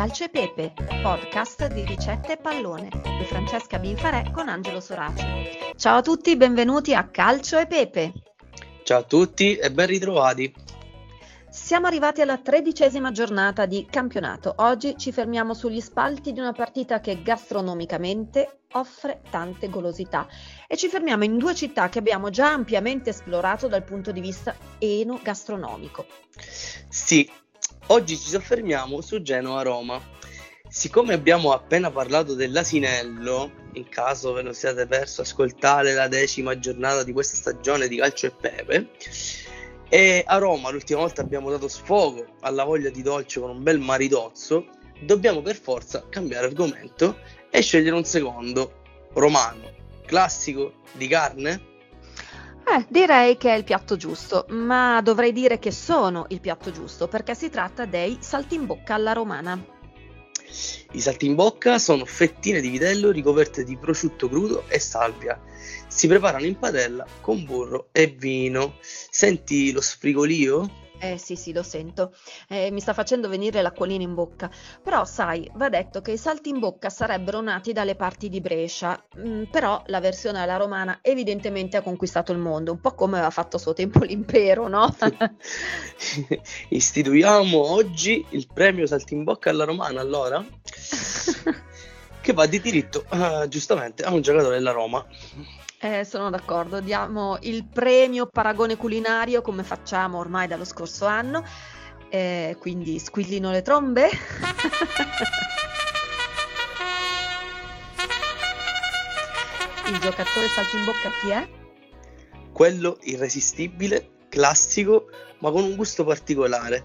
Calcio e Pepe, podcast di ricette e pallone di Francesca Binfarè con Angelo Sorace. Ciao a tutti, benvenuti a Calcio e Pepe. Ciao a tutti e ben ritrovati. Siamo arrivati alla tredicesima giornata di campionato. Oggi ci fermiamo sugli spalti di una partita che gastronomicamente offre tante golosità e ci fermiamo in due città che abbiamo già ampiamente esplorato dal punto di vista eno-gastronomico. Sì, Oggi ci soffermiamo su Genova-Roma. Siccome abbiamo appena parlato dell'asinello, in caso ve lo siate perso ascoltare la decima giornata di questa stagione di calcio e pepe, e a Roma l'ultima volta abbiamo dato sfogo alla voglia di dolce con un bel maridozzo, dobbiamo per forza cambiare argomento e scegliere un secondo, romano, classico, di carne? Eh, direi che è il piatto giusto, ma dovrei dire che sono il piatto giusto perché si tratta dei saltimbocca alla romana. I saltimbocca sono fettine di vitello ricoperte di prosciutto crudo e salvia. Si preparano in padella con burro e vino. Senti lo sfrigolio? Eh sì, sì, lo sento. Eh, mi sta facendo venire l'acquolina in bocca. Però, sai, va detto che i salti in bocca sarebbero nati dalle parti di Brescia. Mm, però la versione alla romana evidentemente ha conquistato il mondo, un po' come aveva fatto a suo tempo l'impero, no? Istituiamo oggi il premio salti in bocca alla romana, allora? che va di diritto, uh, giustamente, a un giocatore della Roma. Eh, sono d'accordo, diamo il premio paragone culinario come facciamo ormai dallo scorso anno, eh, quindi squillino le trombe. il giocatore salto in bocca chi è? Quello irresistibile, classico, ma con un gusto particolare.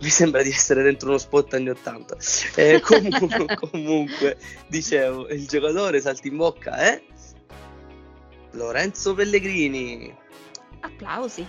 Mi sembra di essere dentro uno spot anni 80. Eh, comunque, comunque, dicevo, il giocatore salto in bocca è Lorenzo Pellegrini. Applausi.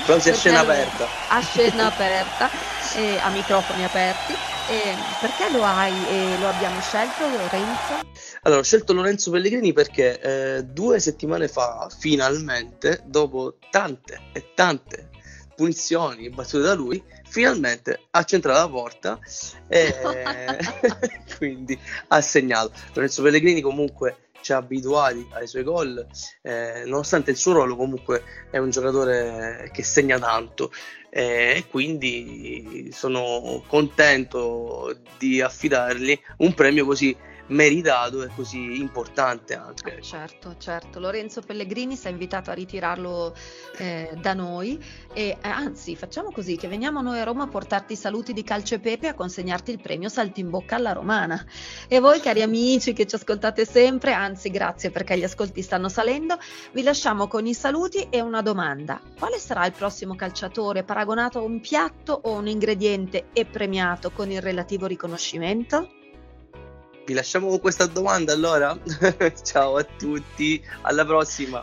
Applausi a scena aperta. A scena aperta, e a microfoni aperti. E perché lo hai e lo abbiamo scelto Lorenzo? Allora, ho scelto Lorenzo Pellegrini perché eh, due settimane fa, finalmente, dopo tante e tante punizioni battute da lui, finalmente ha centrato la porta e quindi ha segnato. Lorenzo Pellegrini comunque ci ha abituati ai suoi gol, eh, nonostante il suo ruolo comunque è un giocatore che segna tanto eh, e quindi sono contento di affidargli un premio così meritato e così importante anche. Ah, certo, certo. Lorenzo Pellegrini si è invitato a ritirarlo eh, da noi e eh, anzi facciamo così che veniamo noi a Roma a portarti i saluti di Calcio e Pepe a consegnarti il premio Salti in bocca alla romana. E voi cari amici che ci ascoltate sempre, anzi grazie perché gli ascolti stanno salendo, vi lasciamo con i saluti e una domanda. Quale sarà il prossimo calciatore paragonato a un piatto o un ingrediente e premiato con il relativo riconoscimento? Vi lasciamo con questa domanda allora. Ciao a tutti, alla prossima.